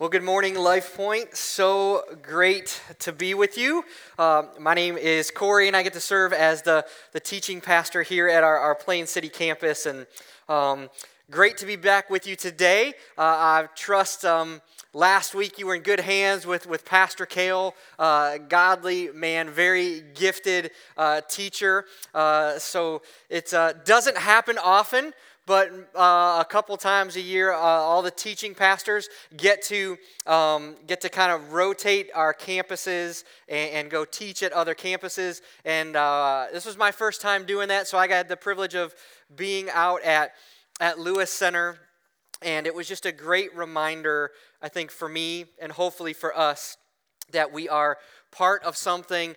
Well, good morning, Life Point. So great to be with you. Uh, my name is Corey, and I get to serve as the, the teaching pastor here at our, our Plain City campus. And um, great to be back with you today. Uh, I trust um, last week you were in good hands with, with Pastor Kale, uh, godly man, very gifted uh, teacher. Uh, so it uh, doesn't happen often but uh, a couple times a year, uh, all the teaching pastors get to um, get to kind of rotate our campuses and, and go teach at other campuses. And uh, this was my first time doing that, so I got the privilege of being out at at Lewis Center, and it was just a great reminder, I think, for me and hopefully for us, that we are part of something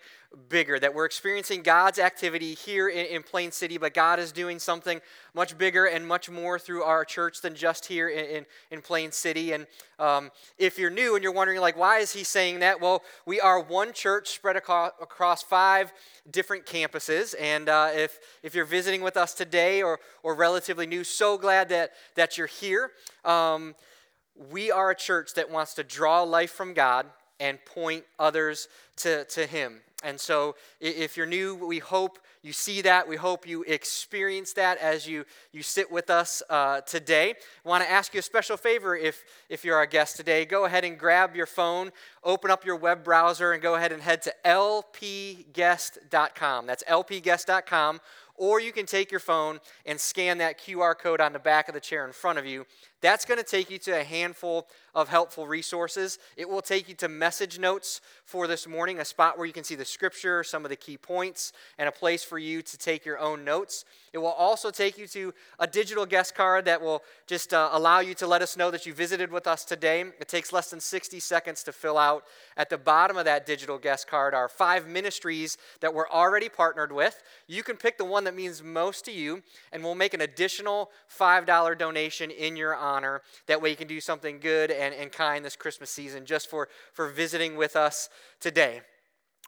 bigger, that we're experiencing God's activity here in, in, Plain City, but God is doing something much bigger and much more through our church than just here in, in, in Plain City. And um, if you're new and you're wondering, like, why is he saying that? Well, we are one church spread across, across five different campuses. And uh, if, if you're visiting with us today or, or relatively new, so glad that, that you're here. Um, we are a church that wants to draw life from God and point others to, to Him. And so, if you're new, we hope you see that. We hope you experience that as you, you sit with us uh, today. I want to ask you a special favor if, if you're our guest today. Go ahead and grab your phone, open up your web browser, and go ahead and head to lpguest.com. That's lpguest.com. Or you can take your phone and scan that QR code on the back of the chair in front of you. That's going to take you to a handful of helpful resources. It will take you to message notes for this morning, a spot where you can see the scripture, some of the key points, and a place for you to take your own notes. It will also take you to a digital guest card that will just uh, allow you to let us know that you visited with us today. It takes less than 60 seconds to fill out. At the bottom of that digital guest card are five ministries that we're already partnered with. You can pick the one that means most to you, and we'll make an additional $5 donation in your honor. That way you can do something good and, and kind this Christmas season just for, for visiting with us today.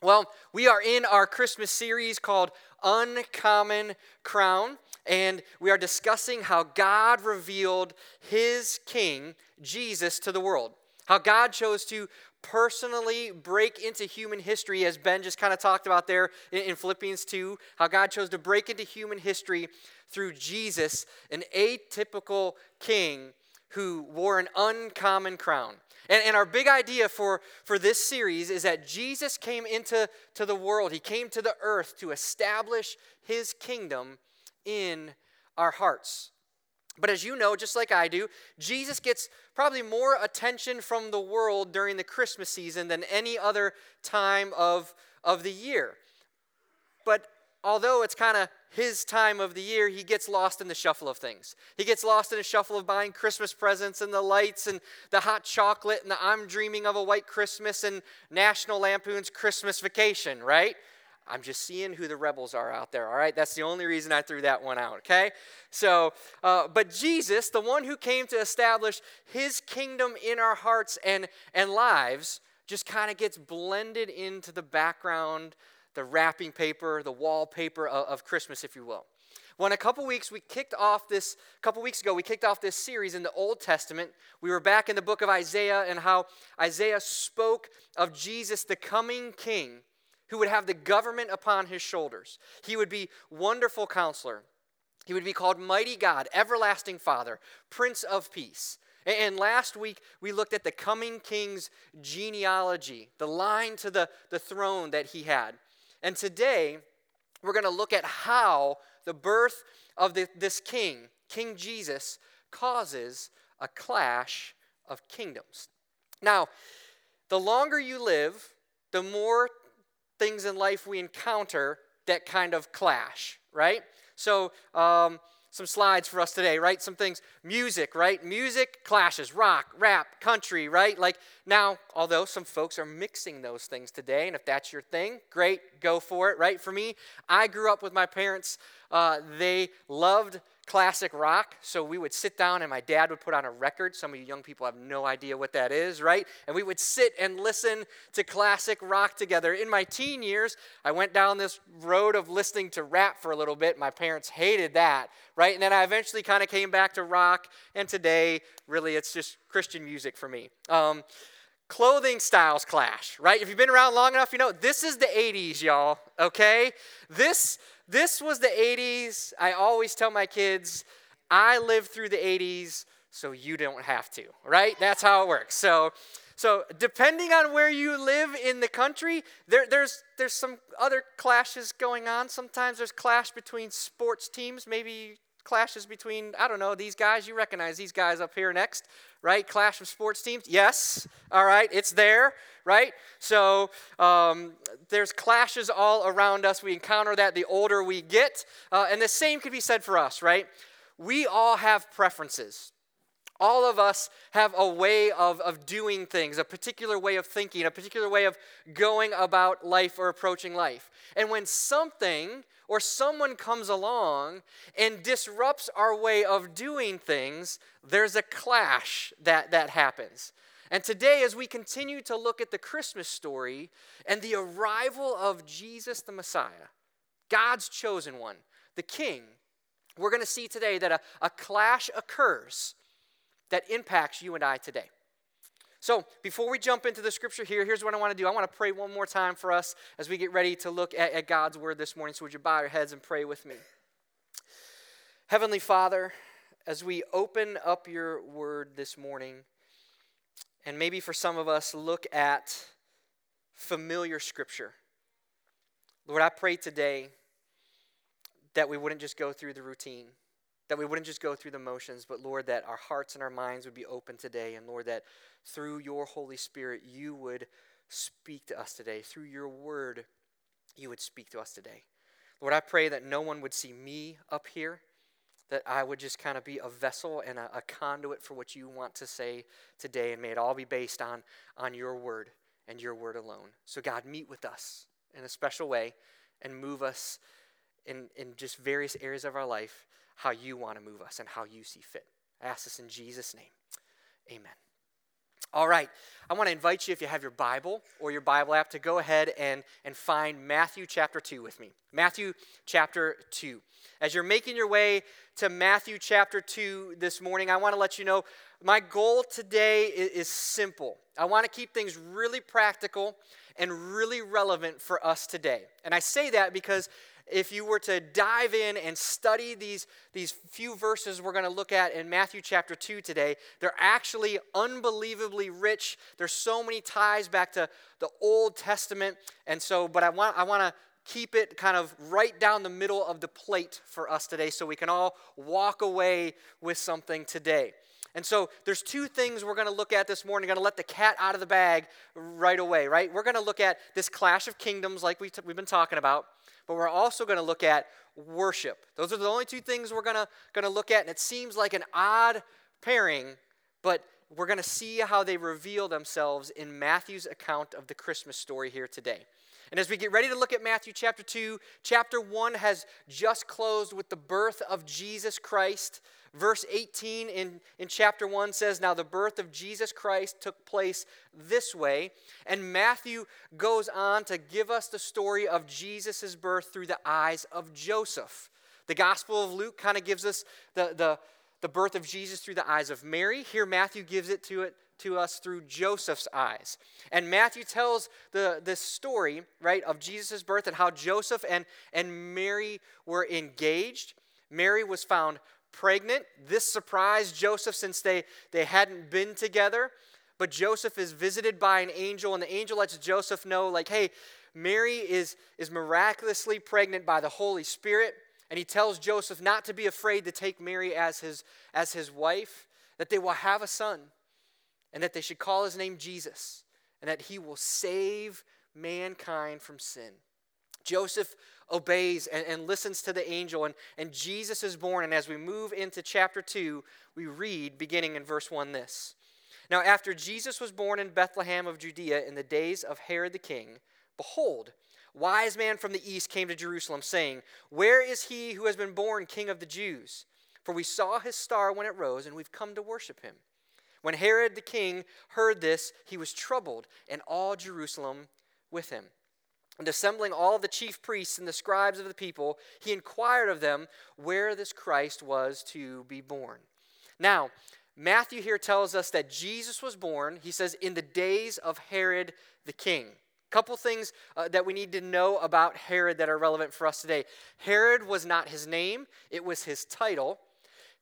Well, we are in our Christmas series called Uncommon Crown, and we are discussing how God revealed his king, Jesus, to the world. How God chose to personally break into human history, as Ben just kind of talked about there in, Philippians 2, how God chose to break into human history through Jesus, an atypical king who wore an uncommon crown. And, and our big idea for, for this series is that Jesus came into to the world, he came to the earth to establish his kingdom in our hearts. But as you know, just like I do, Jesus gets probably more attention from the world during the Christmas season than any other time of, of the year. But although it's kind of his time of the year, he gets lost in the shuffle of things. He gets lost in the shuffle of buying Christmas presents and the lights and the hot chocolate and the I'm dreaming of a white Christmas and National Lampoon's Christmas vacation, right? I'm just seeing who the rebels are out there, all right? That's the only reason I threw that one out, okay? So, uh, but Jesus, the one who came to establish his kingdom in our hearts and, and lives, just kind of gets blended into the background the wrapping paper, the wallpaper of, of Christmas, if you will. Well, in a couple weeks, we kicked off this, a couple weeks ago, we kicked off this series in the Old Testament. We were back in the book of Isaiah and how Isaiah spoke of Jesus, the coming king, who would have the government upon his shoulders. He would be wonderful counselor. He would be called Mighty God, Everlasting Father, Prince of Peace. And last week, we looked at the coming king's genealogy, the line to the, the throne that he had. And today, we're going to look at how the birth of the, this king, King Jesus, causes a clash of kingdoms. Now, the longer you live, the more things in life we encounter that kind of clash, right? So, um, some slides for us today, right? Some things. Music, right? Music clashes, rock, rap, country, right? Like now, although some folks are mixing those things today, and if that's your thing, great, go for it, right? For me, I grew up with my parents. Uh, they loved classic rock. So we would sit down and my dad would put on a record. Some of you young people have no idea what that is, right? And we would sit and listen to classic rock together. In my teen years, I went down this road of listening to rap for a little bit. My parents hated that, right? And then I eventually kind of came back to rock. And today, really, it's just Christian music for me. Um, clothing styles clash, right? If you've been around long enough, you know this is the 80s, y'all, okay? This this was the 80s. I always tell my kids, I lived through the 80s, so you don't have to, right? That's how it works. So so depending on where you live in the country, there, there's there's some other clashes going on. Sometimes there's clash between sports teams. Maybe clashes between, I don't know, these guys. You recognize these guys up here next, right? Clash of sports teams. Yes, all right, it's there, right? So um, there's clashes all around us. We encounter that the older we get. Uh, and the same could be said for us, right? We all have preferences. All of us have a way of, of doing things, a particular way of thinking, a particular way of going about life or approaching life. And when something or someone comes along and disrupts our way of doing things, there's a clash that, that happens. And today, as we continue to look at the Christmas story and the arrival of Jesus the Messiah, God's chosen one, the King, we're going to see today that a, a clash occurs that impacts you and I today. So, before we jump into the scripture here, here's what I want to do. I want to pray one more time for us as we get ready to look at, at God's word this morning. So, would you bow your heads and pray with me? Heavenly Father, as we open up your word this morning, and maybe for some of us, look at familiar scripture. Lord, I pray today that we wouldn't just go through the routine, that we wouldn't just go through the motions, but Lord, that our hearts and our minds would be open today. And Lord, that through your Holy Spirit, you would speak to us today. Through your word, you would speak to us today. Lord, I pray that no one would see me up here, that I would just kind of be a vessel and a, a conduit for what you want to say today, and may it all be based on, on your word and your word alone. So, God, meet with us in a special way and move us in, in just various areas of our life how you want to move us and how you see fit. I ask this in Jesus' name. Amen. All right, I want to invite you, if you have your Bible or your Bible app, to go ahead and, and find Matthew chapter 2 with me. Matthew chapter 2. As you're making your way to Matthew chapter 2 this morning, I want to let you know my goal today is, is simple. I want to keep things really practical and really relevant for us today. And I say that because if you were to dive in and study these, these few verses we're going to look at in Matthew chapter 2 today, they're actually unbelievably rich. There's so many ties back to the Old Testament. And so, but I want, I want to keep it kind of right down the middle of the plate for us today so we can all walk away with something today. And so there's two things we're going to look at this morning. Going to let the cat out of the bag right away, right? We're going to look at this clash of kingdoms like we t- we've been talking about but we're also going to look at worship. Those are the only two things we're going to, look at, and it seems like an odd pairing, but we're going to see how they reveal themselves in Matthew's account of the Christmas story here today. And as we get ready to look at Matthew chapter 2, chapter 1 has just closed with the birth of Jesus Christ. Verse 18 in, in chapter 1 says, Now the birth of Jesus Christ took place this way. And Matthew goes on to give us the story of Jesus' birth through the eyes of Joseph. The Gospel of Luke kind of gives us the, the, the birth of Jesus through the eyes of Mary. Here, Matthew gives it to it to us through Joseph's eyes. And Matthew tells the, this story, right, of Jesus' birth and how Joseph and, and Mary were engaged. Mary was found pregnant. This surprised Joseph since they, they hadn't been together. But Joseph is visited by an angel, and the angel lets Joseph know, like, hey, Mary is, is miraculously pregnant by the Holy Spirit. And he tells Joseph not to be afraid to take Mary as his, as his wife, that they will have a son, and that they should call his name Jesus, and that he will save mankind from sin. Joseph obeys and, and, listens to the angel, and, and Jesus is born. And as we move into chapter 2, we read, beginning in verse 1, this Now, after Jesus was born in Bethlehem of Judea in the days of Herod the king, behold, wise man from the east came to Jerusalem, saying, Where is he who has been born king of the Jews? For we saw his star when it rose, and we've come to worship him. When Herod the king heard this, he was troubled, and all Jerusalem with him. And assembling all the chief priests and the scribes of the people, he inquired of them where this Christ was to be born. Now, Matthew here tells us that Jesus was born, he says, in the days of Herod the king. Couple things uh, that we need to know about Herod that are relevant for us today. Herod was not his name, it was his title.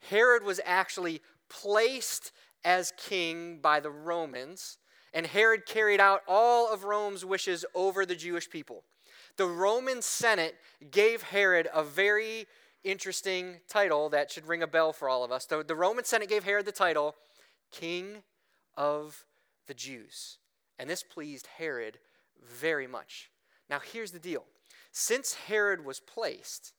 Herod was actually placed as king by the Romans, and Herod carried out all of Rome's wishes over the Jewish people. The Roman Senate gave Herod a very interesting title that should ring a bell for all of us. The, the Roman Senate gave Herod the title King of the Jews. And this pleased Herod very much. Now, here's the deal since Herod was placed,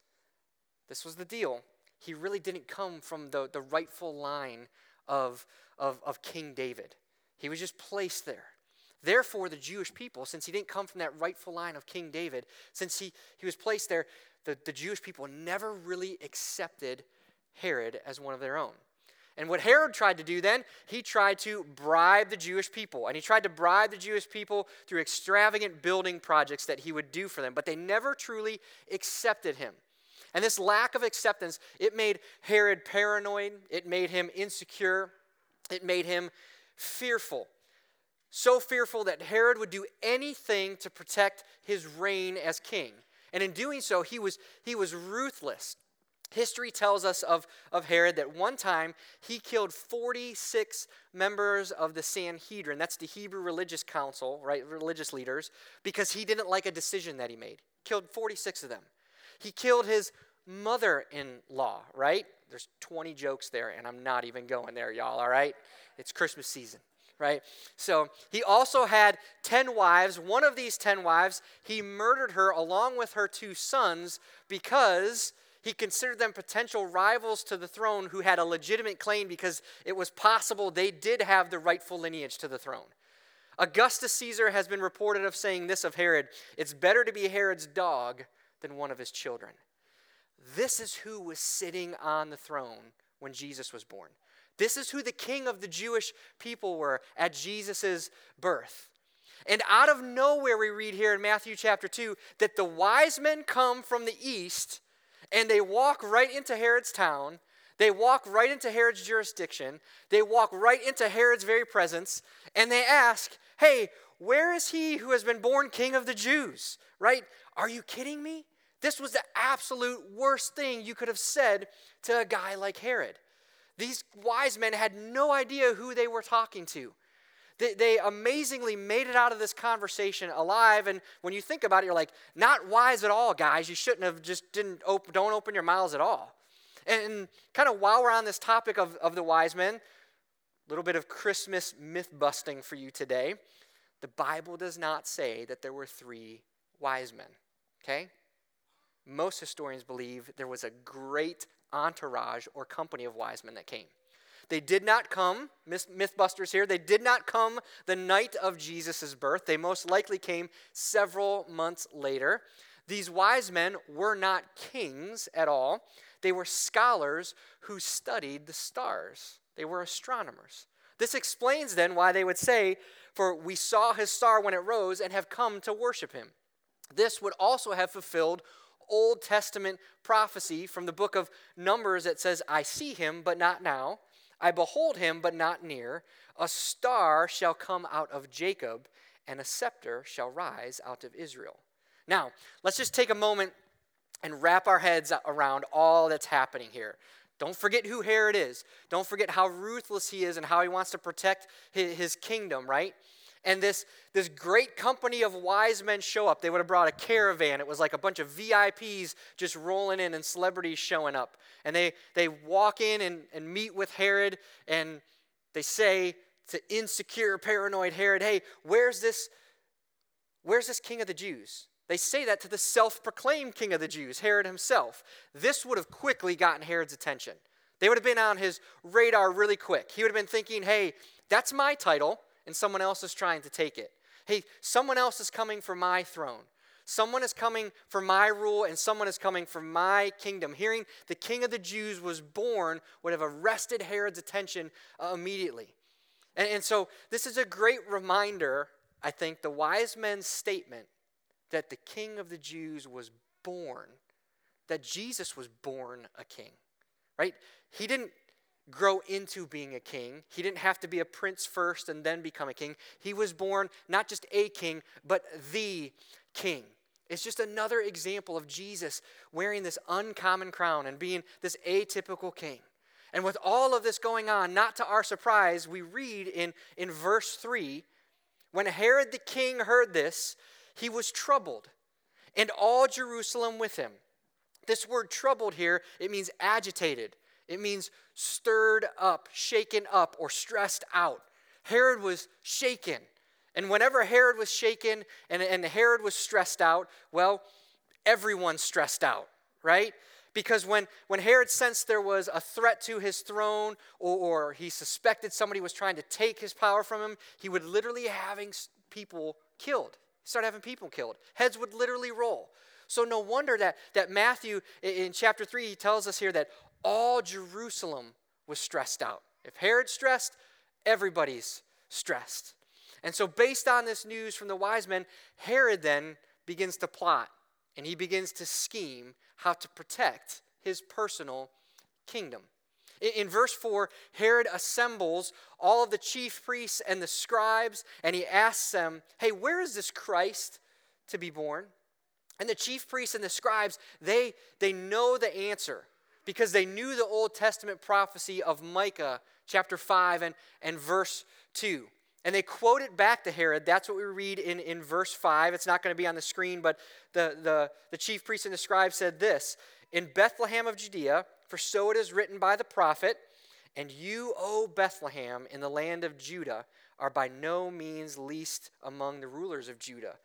this was the deal, he really didn't come from the, the rightful line of, of, of King David. He was just placed there. Therefore, the Jewish people, since he didn't come from that rightful line of King David, since he, he was placed there, the, the Jewish people never really accepted Herod as one of their own. And what Herod tried to do then, he tried to bribe the Jewish people. And he tried to bribe the Jewish people through extravagant building projects that he would do for them. But they never truly accepted him. And this lack of acceptance, it made Herod paranoid, it made him insecure, it made him fearful. So fearful that Herod would do anything to protect his reign as king. And in doing so, he was, he was ruthless. History tells us of, of Herod that one time he killed 46 members of the Sanhedrin. That's the Hebrew religious council, right? Religious leaders, because he didn't like a decision that he made. Killed 46 of them. He killed his mother in law, right? There's 20 jokes there, and I'm not even going there, y'all, all right? It's Christmas season, right? So he also had 10 wives. One of these 10 wives, he murdered her along with her two sons because he considered them potential rivals to the throne who had a legitimate claim because it was possible they did have the rightful lineage to the throne. Augustus Caesar has been reported of saying this of Herod it's better to be Herod's dog than one of his children. This is who was sitting on the throne when Jesus was born. This is who the king of the Jewish people were at Jesus' birth. And out of nowhere, we read here in Matthew chapter 2 that the wise men come from the east and they walk right into Herod's town. They walk right into Herod's jurisdiction. They walk right into Herod's very presence and they ask, Hey, where is he who has been born king of the Jews? Right? Are you kidding me? This was the absolute worst thing you could have said to a guy like Herod. These wise men had no idea who they were talking to. They, they, amazingly made it out of this conversation alive. And when you think about it, you're like, not wise at all, guys. You shouldn't have just didn't open, don't open your mouths at all. And, and kind of while we're on this topic of, of the wise men, a little bit of Christmas myth busting for you today. The Bible does not say that there were three wise men. Okay? Most historians believe there was a great entourage or company of wise men that came. They did not come, Mythbusters here, they did not come the night of Jesus' birth. They most likely came several months later. These wise men were not kings at all, they were scholars who studied the stars, they were astronomers. This explains then why they would say, For we saw his star when it rose and have come to worship him. This would also have fulfilled Old Testament prophecy from the book of Numbers that says, I see him, but not now. I behold him, but not near. A star shall come out of Jacob, and a scepter shall rise out of Israel. Now, let's just take a moment and wrap our heads around all that's happening here. Don't forget who Herod is. Don't forget how ruthless he is and how he wants to protect his, kingdom, right? And this, this great company of wise men show up. They would have brought a caravan. It was like a bunch of VIPs just rolling in and celebrities showing up. And they, they walk in and, and meet with Herod, and they say to insecure, paranoid Herod, Hey, where's this, where's this king of the Jews? They say that to the self proclaimed king of the Jews, Herod himself. This would have quickly gotten Herod's attention. They would have been on his radar really quick. He would have been thinking, hey, that's my title and someone else is trying to take it. Hey, someone else is coming for my throne. Someone is coming for my rule, and someone is coming for my kingdom. Hearing the king of the Jews was born would have arrested Herod's attention uh, immediately. And, and so, this is a great reminder, I think, the wise men's statement that the king of the Jews was born, that Jesus was born a king, right? He didn't grow into being a king. He didn't have to be a prince first and then become a king. He was born not just a king, but the king. It's just another example of Jesus wearing this uncommon crown and being this atypical king. And with all of this going on, not to our surprise, we read in, in verse 3 when Herod the king heard this, he was troubled, and all Jerusalem with him. This word troubled here, it means agitated. It means stirred up, shaken up, or stressed out. Herod was shaken. And whenever Herod was shaken and, and Herod was stressed out, well, everyone stressed out, right? Because when, when Herod sensed there was a threat to his throne or, or he suspected somebody was trying to take his power from him, he would literally having people killed. Start having people killed. Heads would literally roll. So no wonder that, that Matthew in chapter 3 he tells us here that all Jerusalem was stressed out. If Herod's stressed, everybody's stressed. And so, based on this news from the wise men, Herod then begins to plot and he begins to scheme how to protect his personal kingdom. In, verse 4, Herod assembles all of the chief priests and the scribes, and he asks them, Hey, where is this Christ to be born? And the chief priests and the scribes, they, they know the answer because they knew the Old Testament prophecy of Micah chapter 5 and, and verse 2. And they quote it back to Herod. That's what we read in, in verse 5. It's not going to be on the screen, but the, the, the chief priest and the scribe said this In Bethlehem of Judea, for so it is written by the prophet, and you, O Bethlehem, in the land of Judah, are by no means least among the rulers of Judah.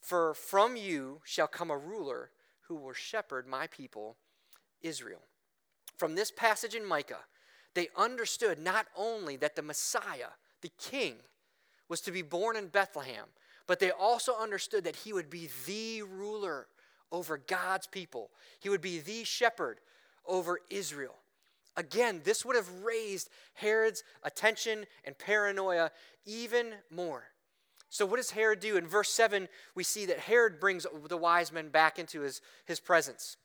For from you shall come a ruler who will shepherd my people, Israel. From this passage in Micah, they understood not only that the Messiah, the king, was to be born in Bethlehem, but they also understood that he would be the ruler over God's people. He would be the shepherd over Israel. Again, this would have raised Herod's attention and paranoia even more. So, what does Herod do? In verse 7, we see that Herod brings the wise men back into his, his presence.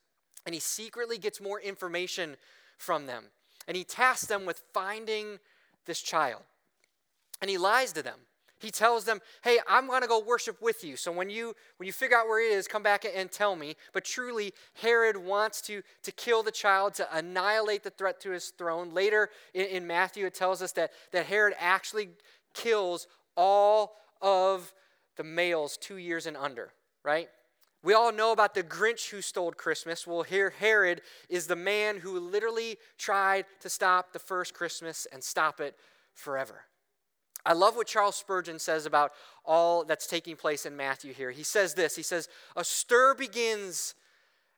And he secretly gets more information from them. And he tasks them with finding this child. And he lies to them. He tells them, "Hey, I'm going to go worship with you. So when you when you figure out where he is, come back and tell me." But truly, Herod wants to to kill the child to annihilate the threat to his throne. Later in, in Matthew, it tells us that that Herod actually kills all of the males two years and under. Right? We all know about the Grinch who stole Christmas. Well, here Herod is the man who literally tried to stop the first Christmas and stop it forever. I love what Charles Spurgeon says about all that's taking place in Matthew here. He says this He says, A stir begins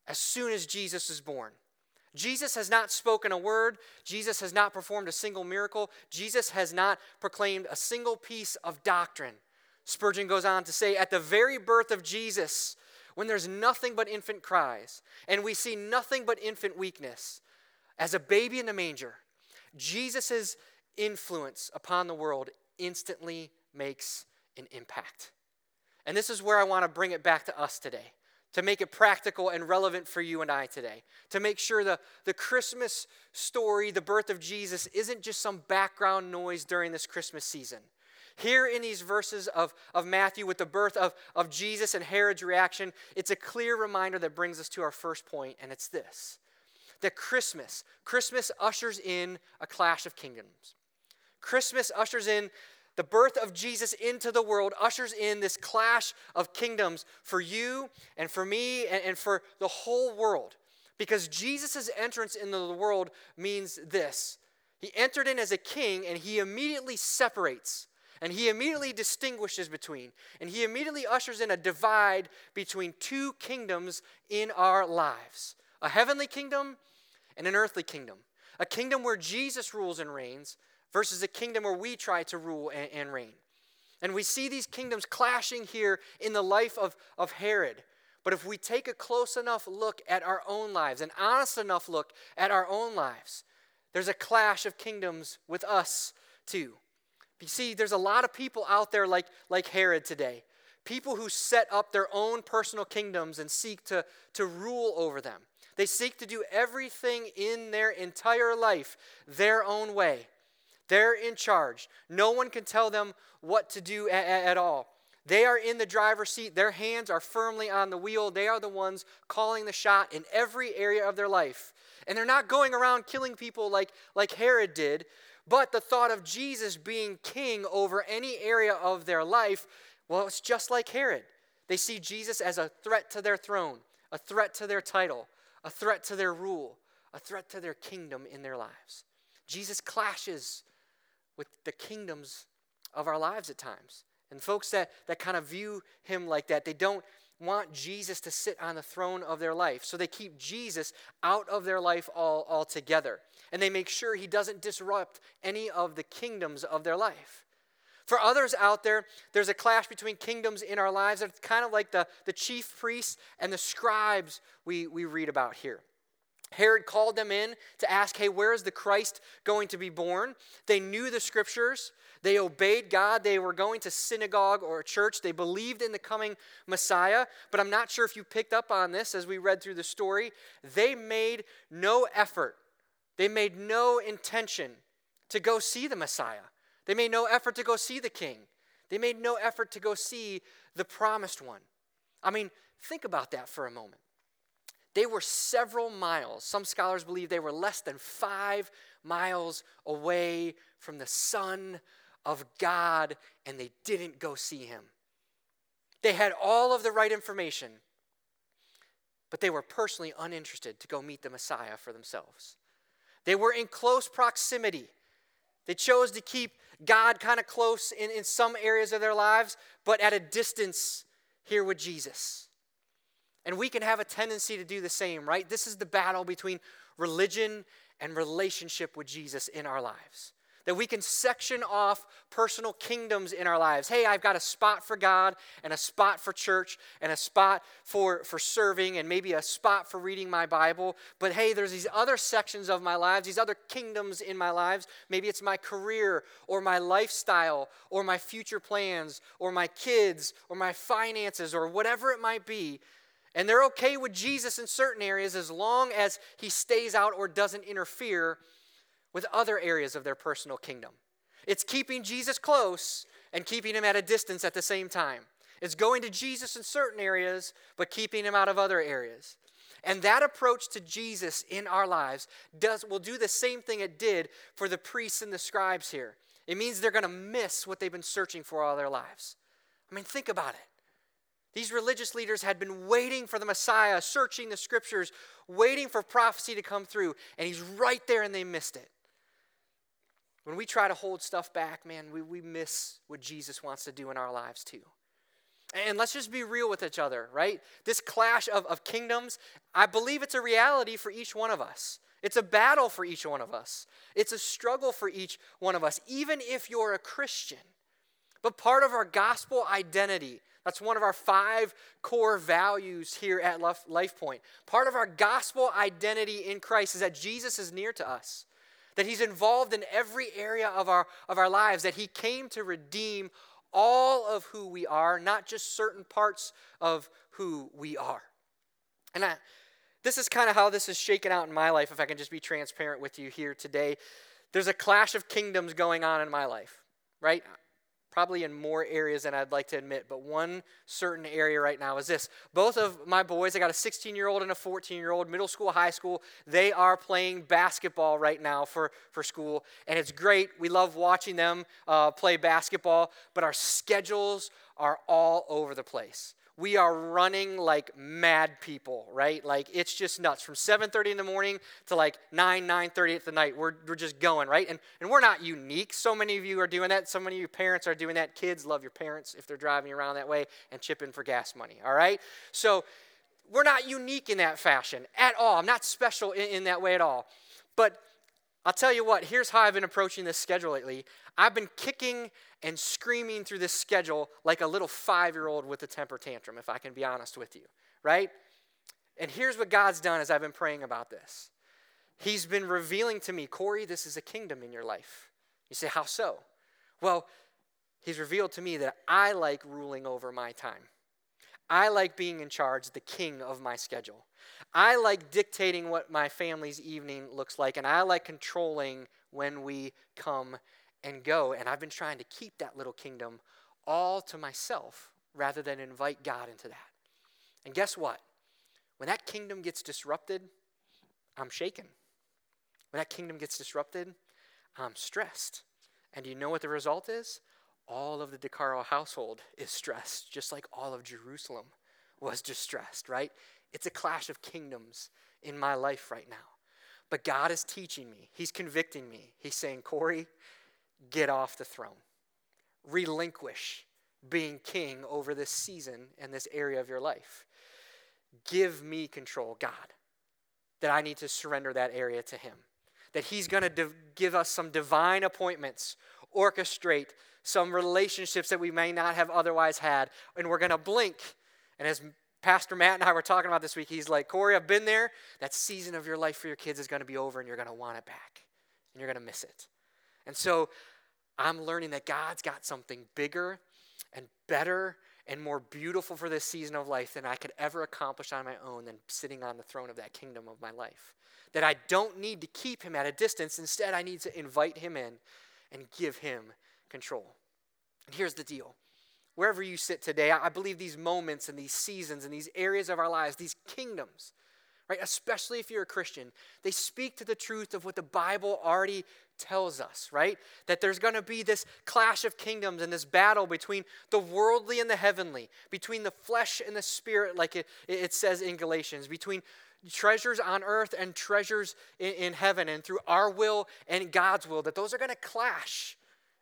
as soon as Jesus is born. Jesus has not spoken a word. Jesus has not performed a single miracle. Jesus has not proclaimed a single piece of doctrine. Spurgeon goes on to say, At the very birth of Jesus, when there's nothing but infant cries and we see nothing but infant weakness, as a baby in the manger, Jesus' influence upon the world instantly makes an impact. And this is where I want to bring it back to us today, to make it practical and relevant for you and I today, to make sure the, the Christmas story, the birth of Jesus, isn't just some background noise during this Christmas season. Here in these verses of, of Matthew, with the birth of, of Jesus and Herod's reaction, it's a clear reminder that brings us to our first point, and it's this that Christmas, Christmas ushers in a clash of kingdoms. Christmas ushers in the birth of Jesus into the world, ushers in this clash of kingdoms for you and for me and, and for the whole world. Because Jesus' entrance into the world means this He entered in as a king and he immediately separates and he immediately distinguishes between, and he immediately ushers in a divide between two kingdoms in our lives a heavenly kingdom and an earthly kingdom. A kingdom where Jesus rules and reigns, versus a kingdom where we try to rule and, and reign. And we see these kingdoms clashing here in the life of, of Herod. But if we take a close enough look at our own lives, an honest enough look at our own lives, there's a clash of kingdoms with us too. You see, there's a lot of people out there like, like Herod today. People who set up their own personal kingdoms and seek to, to rule over them. They seek to do everything in their entire life their own way. They're in charge. No one can tell them what to do at, at all. They are in the driver's seat. Their hands are firmly on the wheel. They are the ones calling the shot in every area of their life. And they're not going around killing people like, like Herod did, but the thought of Jesus being king over any area of their life, well, it's just like Herod. They see Jesus as a threat to their throne, a threat to their title, a threat to their rule, a threat to their kingdom in their lives. Jesus clashes with the kingdoms of our lives at times. And folks that, that kind of view him like that, they don't want Jesus to sit on the throne of their life. So they keep Jesus out of their life all, altogether. And they make sure he doesn't disrupt any of the kingdoms of their life. For others out there, there's a clash between kingdoms in our lives. It's kind of like the, the chief priests and the scribes we, we read about here. Herod called them in to ask, hey, where is the Christ going to be born? They knew the scriptures. They obeyed God. They were going to synagogue or church. They believed in the coming Messiah. But I'm not sure if you picked up on this as we read through the story. They made no effort, they made no intention to go see the Messiah. They made no effort to go see the king. They made no effort to go see the promised one. I mean, think about that for a moment. They were several miles. Some scholars believe they were less than five miles away from the Son of God, and they didn't go see him. They had all of the right information, but they were personally uninterested to go meet the Messiah for themselves. They were in close proximity. They chose to keep God kind of close in, in some areas of their lives, but at a distance here with Jesus. And we can have a tendency to do the same, right? This is the battle between religion and relationship with Jesus in our lives. That we can section off personal kingdoms in our lives. Hey, I've got a spot for God and a spot for church and a spot for, for serving and maybe a spot for reading my Bible. But hey, there's these other sections of my lives, these other kingdoms in my lives. Maybe it's my career or my lifestyle or my future plans or my kids or my finances or whatever it might be and they're okay with Jesus in certain areas as long as he stays out or doesn't interfere with other areas of their personal kingdom. It's keeping Jesus close and keeping him at a distance at the same time. It's going to Jesus in certain areas, but keeping him out of other areas. And that approach to Jesus in our lives does, will do the same thing it did for the priests and the scribes here. It means they're going to miss what they've been searching for all their lives. I mean, think about it. These religious leaders had been waiting for the Messiah, searching the scriptures, waiting for prophecy to come through, and he's right there and they missed it. When we try to hold stuff back, man, we, we miss what Jesus wants to do in our lives too. And let's just be real with each other, right? This clash of, of kingdoms, I believe it's a reality for each one of us. It's a battle for each one of us. It's a struggle for each one of us, even if you're a Christian. But part of our gospel identity that's one of our five core values here at Life Point. Part of our gospel identity in Christ is that Jesus is near to us, that He's involved in every area of our, of our lives, that He came to redeem all of who we are, not just certain parts of who we are. And I, this is kind of how this is shaken out in my life, if I can just be transparent with you here today. There's a clash of kingdoms going on in my life, right? Probably in more areas than I'd like to admit, but one certain area right now is this. Both of my boys, I got a 16 year old and a 14 year old, middle school, high school, they are playing basketball right now for, for school, and it's great. We love watching them uh, play basketball, but our schedules are all over the place we are running like mad people, right? Like it's just nuts. From 7:30 in the morning to like 9, 9:30 at the night, we're, we're just going, right? And, and we're not unique. So many of you are doing that. So many of you parents are doing that. Kids love your parents if they're driving around that way and chip in for gas money, all right? So we're not unique in that fashion at all. I'm not special in, in that way at all. But I'll tell you what, here's how I've been approaching this schedule lately. I've been kicking and screaming through this schedule like a little five year old with a temper tantrum, if I can be honest with you, right? And here's what God's done as I've been praying about this He's been revealing to me, Corey, this is a kingdom in your life. You say, How so? Well, He's revealed to me that I like ruling over my time. I like being in charge, the king of my schedule. I like dictating what my family's evening looks like, and I like controlling when we come and go. And I've been trying to keep that little kingdom all to myself rather than invite God into that. And guess what? When that kingdom gets disrupted, I'm shaken. When that kingdom gets disrupted, I'm stressed. And do you know what the result is? All of the DeCaro household is stressed, just like all of Jerusalem was distressed, right? It's a clash of kingdoms in my life right now. But God is teaching me, He's convicting me. He's saying, Corey, get off the throne, relinquish being king over this season and this area of your life. Give me control, God, that I need to surrender that area to Him. That He's going to div- give us some divine appointments, orchestrate some relationships that we may not have otherwise had, and we're going to blink. And as Pastor Matt and I were talking about this week, he's like, Corey, I've been there. That season of your life for your kids is going to be over, and you're going to want it back, and you're going to miss it. And so I'm learning that God's got something bigger and better and more beautiful for this season of life than I could ever accomplish on my own than sitting on the throne of that kingdom of my life. That I don't need to keep him at a distance. Instead, I need to invite him in and give him control. And here's the deal wherever you sit today, I believe these moments and these seasons and these areas of our lives, these kingdoms, right, especially if you're a Christian, they speak to the truth of what the Bible already tells us, right? That there's going to be this clash of kingdoms and this battle between the worldly and the heavenly, between the flesh and the spirit, like it, it says in Galatians, between treasures on earth and treasures in, in heaven, and through our will and God's will, that those are going to clash.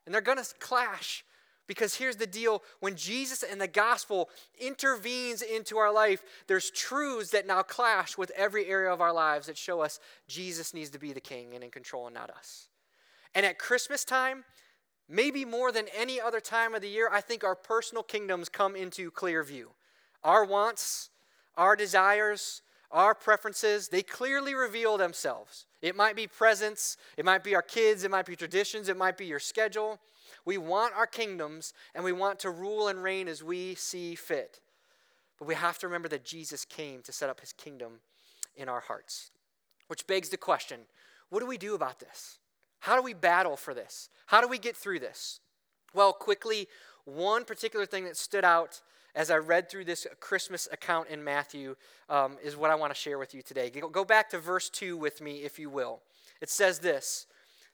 And they're going to clash because here's the deal when Jesus and the gospel intervenes into our life, there's truths that now clash with every area of our lives that show us Jesus needs to be the king and in control and not us. And at Christmas time, maybe more than any other time of the year, I think our personal kingdoms come into clear view. Our wants, our desires, our preferences, they clearly reveal themselves. It might be presents, it might be our kids, it might be traditions, it might be your schedule. We want our kingdoms and we want to rule and reign as we see fit. But we have to remember that Jesus came to set up his kingdom in our hearts. Which begs the question what do we do about this? How do we battle for this? How do we get through this? Well, quickly, one particular thing that stood out as I read through this Christmas account in Matthew um, is what I want to share with you today. Go back to verse 2 with me, if you will. It says this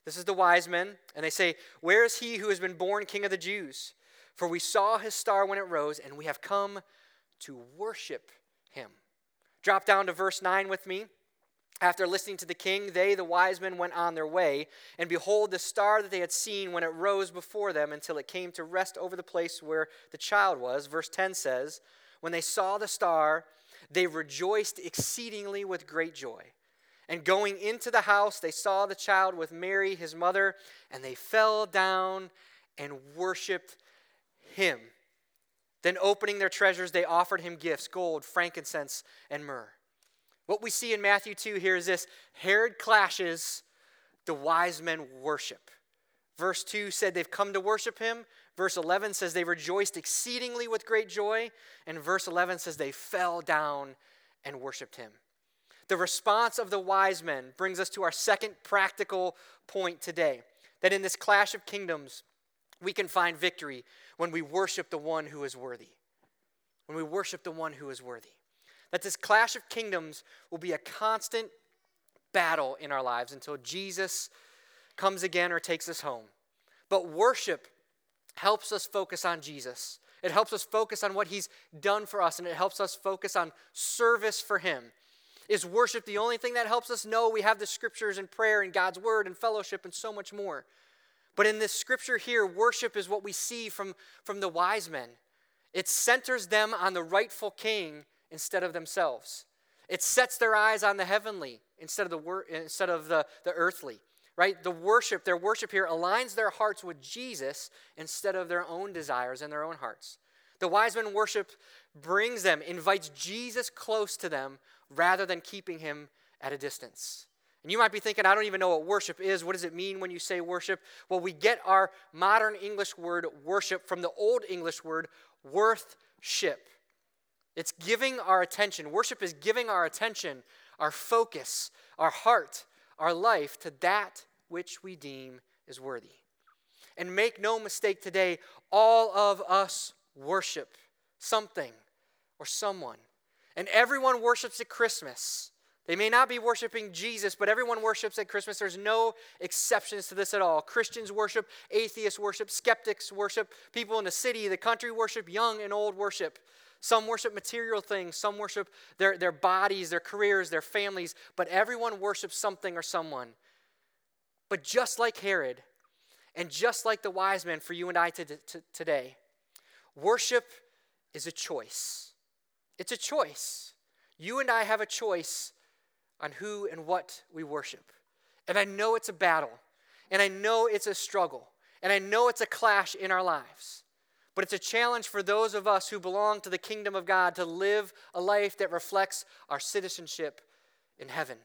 This is the wise men, and they say, Where is he who has been born king of the Jews? For we saw his star when it rose, and we have come to worship him. Drop down to verse 9 with me. After listening to the king, they, the wise men, went on their way. And behold, the star that they had seen when it rose before them until it came to rest over the place where the child was. Verse 10 says, When they saw the star, they rejoiced exceedingly with great joy. And going into the house, they saw the child with Mary, his mother, and they fell down and worshiped him. Then, opening their treasures, they offered him gifts gold, frankincense, and myrrh. What we see in Matthew 2 here is this Herod clashes, the wise men worship. Verse 2 said they've come to worship him. Verse 11 says they rejoiced exceedingly with great joy. And verse 11 says they fell down and worshiped him. The response of the wise men brings us to our second practical point today that in this clash of kingdoms, we can find victory when we worship the one who is worthy. When we worship the one who is worthy that this clash of kingdoms will be a constant battle in our lives until Jesus comes again or takes us home. But worship helps us focus on Jesus. It helps us focus on what he's done for us, and it helps us focus on service for him. Is worship the only thing that helps us? No, we have the scriptures and prayer and God's word and fellowship and so much more. But in this scripture here, worship is what we see from, from the wise men. It centers them on the rightful king instead of themselves. It sets their eyes on the heavenly instead of the, instead of the, the earthly. right? The worship, their worship here aligns their hearts with Jesus instead of their own desires and their own hearts. The wise men worship brings them, invites Jesus close to them rather than keeping him at a distance. And you might be thinking, I don't even know what worship is. What does it mean when you say worship? Well, we get our modern English word worship from the old English word worthship. It's giving our attention. Worship is giving our attention, our focus, our heart, our life to that which we deem is worthy. And make no mistake today, all of us worship something or someone. And everyone worships at Christmas. They may not be worshiping Jesus, but everyone worships at Christmas. There's no exceptions to this at all. Christians worship, atheists worship, skeptics worship, people in the city, the country worship, young and old worship. Some worship material things, some worship their, their bodies, their careers, their families, but everyone worships something or someone. But just like Herod, and just like the wise men for you and I to, to, today, worship is a choice. It's a choice. You and I have a choice on who and what we worship. And I know it's a battle, and I know it's a struggle, and I know it's a clash in our lives. But it's a challenge for those of us who belong to the kingdom of God to live a life that reflects our citizenship in heaven.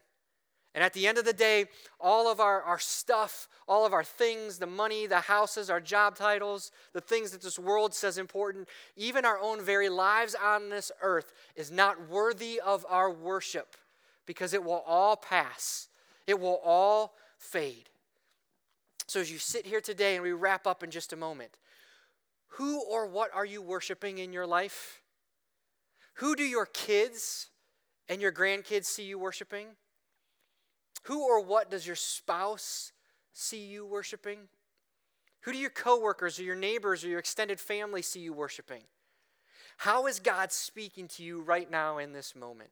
And at the end of the day, all of our, our stuff, all of our things, the money, the houses, our job titles, the things that this world says important, even our own very lives on this earth is not worthy of our worship because it will all pass, it will all fade. So, as you sit here today and we wrap up in just a moment, who or what are you worshiping in your life? Who do your kids and your grandkids see you worshiping? Who or what does your spouse see you worshiping? Who do your coworkers or your neighbors or your extended family see you worshiping? How is God speaking to you right now in this moment?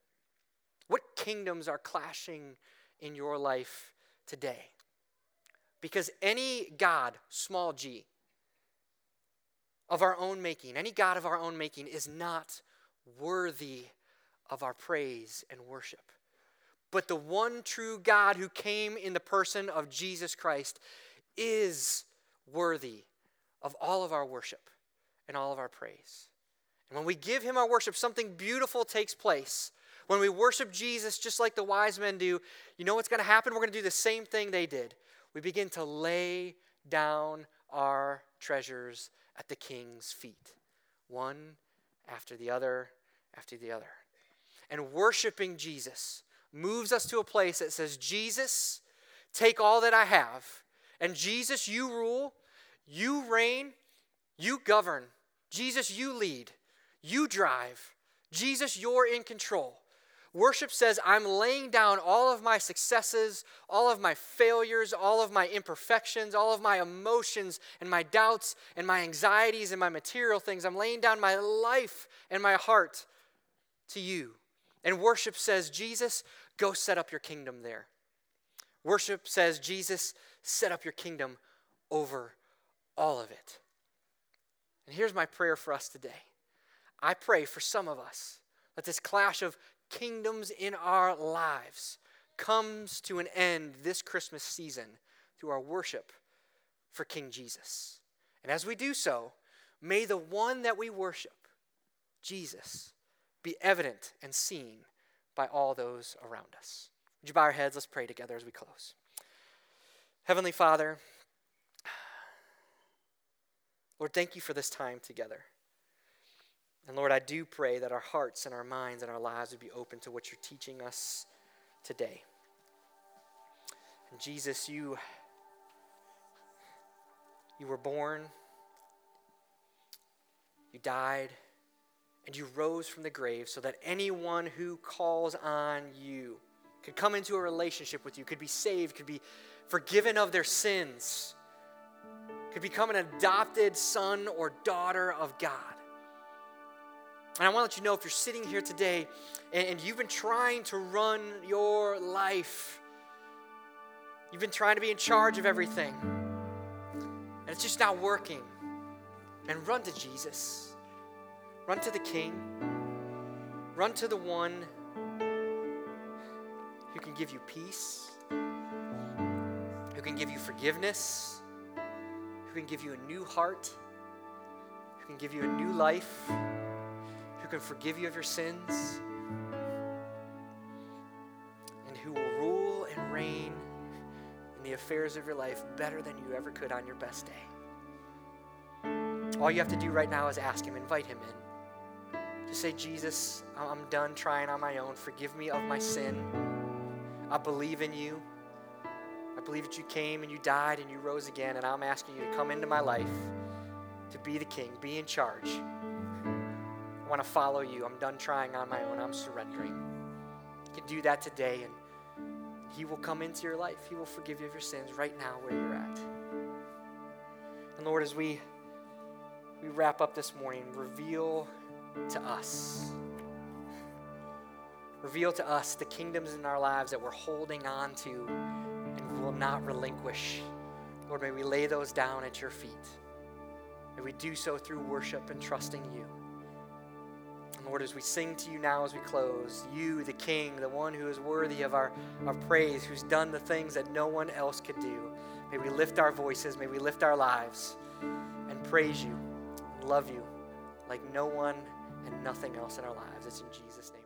What kingdoms are clashing in your life today? Because any God, small g, of our own making, any God of our own making, is not worthy of our praise and worship. But the one true God who came in the person of Jesus Christ is worthy of all of our worship and all of our praise. And when we give him our worship, something beautiful takes place. When we worship Jesus just like the wise men do, you know what's going to happen? We're going to do the same thing they did. We begin to lay down our treasures at the king's feet, one after the other after the other. And worshiping Jesus moves us to a place that says, Jesus, take all that I have. And Jesus, you rule, you reign, you govern. Jesus, you lead, you drive. Jesus, you're in control. Worship says, I'm laying down all of my successes, all of my failures, all of my imperfections, all of my emotions and my doubts and my anxieties and my material things. I'm laying down my life and my heart to you. And worship says, Jesus, go set up your kingdom there. Worship says, Jesus, set up your kingdom over all of it. And here's my prayer for us today I pray for some of us that this clash of kingdoms in our lives comes to an end this Christmas season through our worship for King Jesus. And as we do so, may the one that we worship, Jesus, be evident and seen by all those around us. Would you bow our heads? Let's pray together as we close. Heavenly Father, Lord, thank you for this time together. And Lord, I do pray that our hearts and our minds and our lives would be open to what you're teaching us today. And Jesus, you you were born, you died, and you rose from the grave so that anyone who calls on you could come into a relationship with you, could be saved, could be forgiven of their sins, could become an adopted son or daughter of God. And I want to let you know if you're sitting here today and, and you've been trying to run your life, you've been trying to be in charge of everything, and it's just not working, and run to Jesus. Run to the King. Run to the one who can give you peace, who can give you forgiveness, who can give you a new heart, who can give you a new life, who can forgive you of your sins, and who will rule and reign in the affairs of your life better than you ever could on your best day. All you have to do right now is ask Him, invite Him in. Just say, Jesus, I'm done trying on my own. Forgive me of my sin. I believe in you. I believe that you came and you died and you rose again, and I'm asking you to come into my life to be the king, be in charge. I want to follow you. I'm done trying on my own. I'm surrendering. You can do that today, and He will come into your life. He will forgive you of your sins right now where you're at. And Lord, as we we wrap up this morning, reveal to us Reveal to us the kingdoms in our lives that we're holding on to and will not relinquish. Lord, may we lay those down at your feet. May we do so through worship and trusting you. Lord, as we sing to you now as we close, you, the King, the one who is worthy of our, our praise, who's done the things that no one else could do, may we lift our voices, may we lift our lives and praise you and love you like no one and nothing else in our lives. It's in Jesus' name.